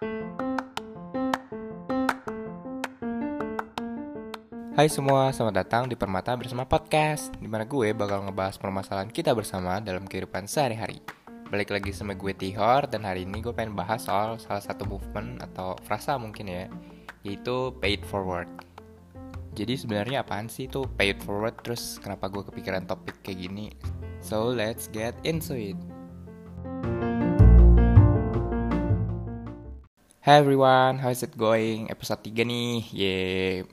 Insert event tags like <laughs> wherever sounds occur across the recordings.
Hai semua, selamat datang di Permata Bersama Podcast Di mana gue bakal ngebahas permasalahan kita bersama dalam kehidupan sehari-hari. Balik lagi sama gue Tihor Dan hari ini gue pengen bahas soal salah satu movement atau frasa mungkin ya Yaitu paid forward. Jadi sebenarnya apaan sih itu paid forward? Terus kenapa gue kepikiran topik kayak gini? So let's get into it Hi everyone, how's it going? Episode 3 nih, yeay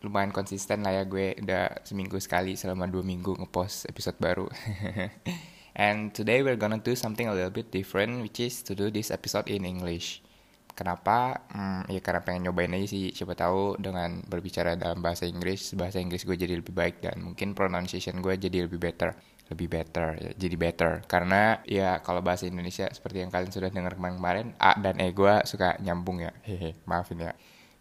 lumayan konsisten lah ya gue udah seminggu sekali selama dua minggu ngepost episode baru. <laughs> And today we're gonna do something a little bit different, which is to do this episode in English. Kenapa? Hmm, ya karena pengen nyobain aja sih. Siapa tahu dengan berbicara dalam bahasa Inggris, bahasa Inggris gue jadi lebih baik dan mungkin pronunciation gue jadi lebih better, lebih better, ya, jadi better. Karena ya kalau bahasa Indonesia seperti yang kalian sudah dengar kemarin-kemarin, A dan E gue suka nyambung ya. Hehe, maafin ya.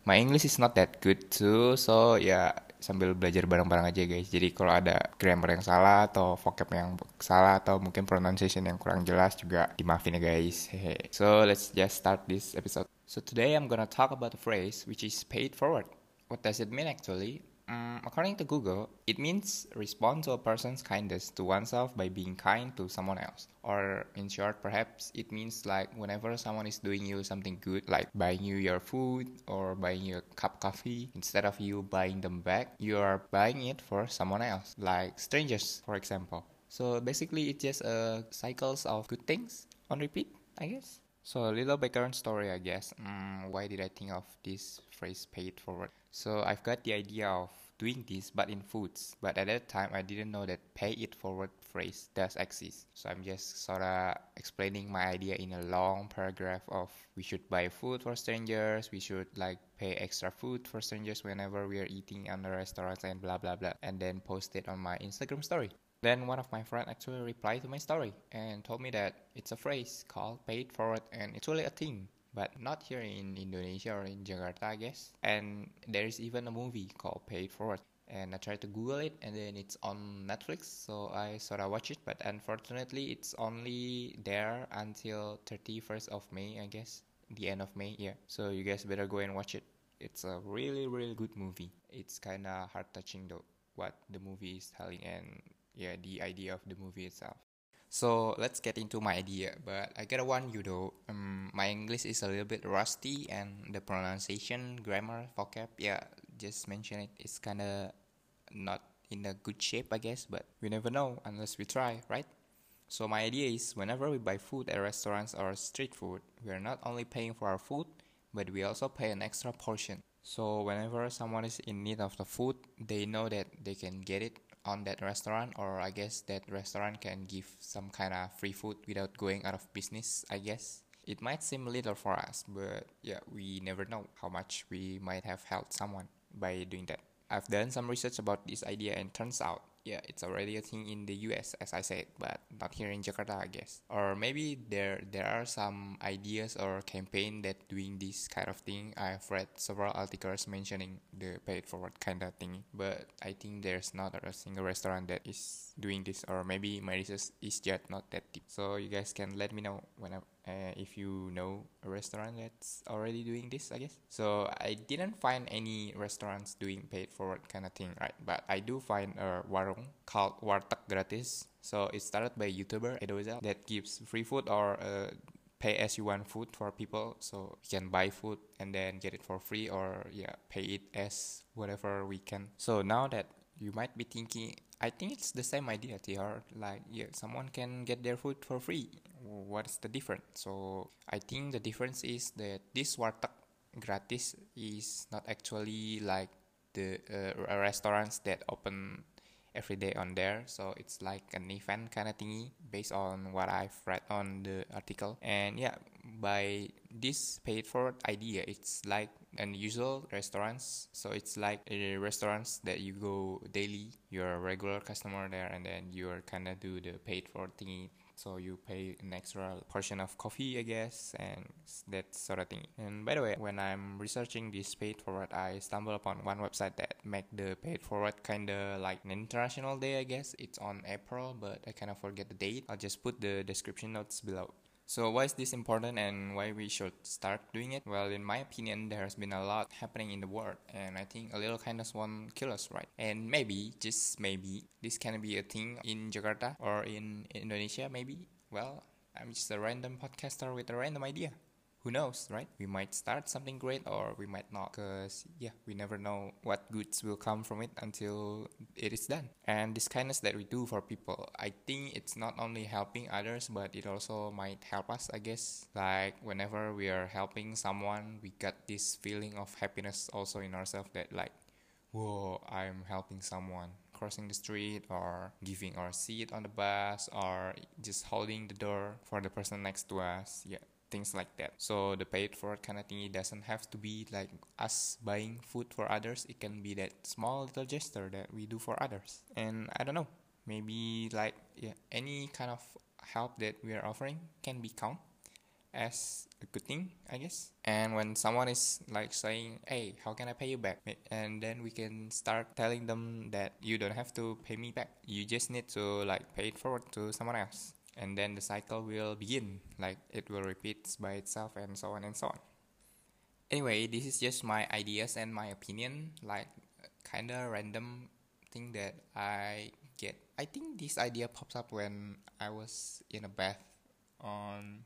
My English is not that good too. So ya sambil belajar bareng-bareng aja guys. Jadi kalau ada grammar yang salah atau vocab yang salah atau mungkin pronunciation yang kurang jelas juga dimaafin ya guys. Hehe. So let's just start this episode. So today I'm gonna talk about a phrase which is paid forward. What does it mean actually Um, according to Google, it means respond to a person's kindness to oneself by being kind to someone else. Or in short, perhaps it means like whenever someone is doing you something good, like buying you your food or buying you a cup of coffee, instead of you buying them back, you are buying it for someone else, like strangers, for example. So basically, it's just a cycles of good things on repeat, I guess. So a little background story, I guess. Mm, why did I think of this phrase "paid forward"? So I've got the idea of doing this, but in foods. But at that time, I didn't know that "pay it forward" phrase does exist. So I'm just sorta explaining my idea in a long paragraph of we should buy food for strangers, we should like pay extra food for strangers whenever we are eating on the restaurants and blah blah blah, and then post it on my Instagram story. Then one of my friends actually replied to my story and told me that it's a phrase called paid forward and it's really a thing, but not here in Indonesia or in Jakarta, I guess. And there is even a movie called Paid Forward. And I tried to Google it and then it's on Netflix, so I sort of watch it, but unfortunately it's only there until 31st of May, I guess. The end of May, yeah. So you guys better go and watch it. It's a really, really good movie. It's kinda heart touching though, what the movie is telling and yeah, the idea of the movie itself. So let's get into my idea. But I gotta warn you though, um, my English is a little bit rusty and the pronunciation, grammar, vocab, yeah, just mention it. It's kinda not in a good shape, I guess. But we never know unless we try, right? So my idea is whenever we buy food at restaurants or street food, we are not only paying for our food, but we also pay an extra portion. So whenever someone is in need of the food, they know that they can get it on that restaurant or I guess that restaurant can give some kind of free food without going out of business, I guess. It might seem little for us, but yeah, we never know how much we might have helped someone by doing that. I've done some research about this idea and turns out yeah, it's already a thing in the US, as I said, but not here in Jakarta, I guess. Or maybe there there are some ideas or campaign that doing this kind of thing. I've read several articles mentioning the paid forward kind of thing, but I think there's not a single restaurant that is doing this, or maybe my research is just not that deep. So you guys can let me know when I, uh, if you know a restaurant that's already doing this, I guess. So I didn't find any restaurants doing paid forward kind of thing, right? But I do find a warung called Warteg Gratis. So it started by YouTuber Edoza that gives free food or uh, pay as you want food for people. So you can buy food and then get it for free or yeah, pay it as whatever we can. So now that you might be thinking, I think it's the same idea, TR. Like, yeah, someone can get their food for free. What's the difference? So I think the difference is that this warteg gratis is not actually like the uh, restaurants that open every day on there. So it's like an event kind of thingy based on what i've read on the article. And yeah by this paid for idea it's like unusual restaurants. So it's like a restaurants that you go daily you're a regular customer there and then you're kind of do the paid for thingy so you pay an extra portion of coffee, I guess, and that sort of thing. And by the way, when I'm researching this paid forward, I stumble upon one website that make the paid forward kinda like an international day, I guess. It's on April, but I kind of forget the date. I'll just put the description notes below. So why is this important and why we should start doing it? Well, in my opinion, there has been a lot happening in the world and I think a little kindness won't kill us, right? And maybe, just maybe, this can be a thing in Jakarta or in Indonesia, maybe. Well, I'm just a random podcaster with a random idea who knows, right? We might start something great or we might not, because yeah, we never know what goods will come from it until it is done. And this kindness that we do for people, I think it's not only helping others, but it also might help us, I guess. Like whenever we are helping someone, we got this feeling of happiness also in ourselves that like, whoa, I'm helping someone crossing the street or giving our seat on the bus or just holding the door for the person next to us. Yeah things like that. So the paid forward kind of thing it doesn't have to be like us buying food for others. It can be that small little gesture that we do for others. And I don't know, maybe like yeah, any kind of help that we are offering can be count as a good thing, I guess. And when someone is like saying, "Hey, how can I pay you back?" and then we can start telling them that you don't have to pay me back. You just need to like pay it forward to someone else and then the cycle will begin like it will repeat by itself and so on and so on. Anyway this is just my ideas and my opinion like kind of random thing that i get. I think this idea pops up when i was in a bath on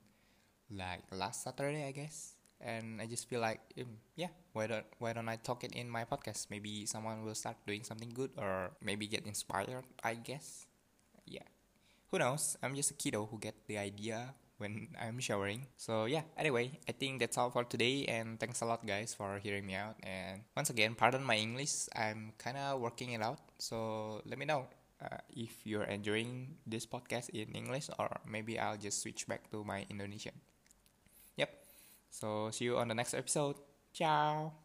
like last saturday i guess. And i just feel like um, yeah why don't why don't i talk it in my podcast? Maybe someone will start doing something good or maybe get inspired i guess. Yeah who knows? I'm just a kiddo who get the idea when I'm showering. So yeah, anyway, I think that's all for today and thanks a lot guys for hearing me out and once again, pardon my English. I'm kind of working it out. So let me know uh, if you're enjoying this podcast in English or maybe I'll just switch back to my Indonesian. Yep. So see you on the next episode. Ciao.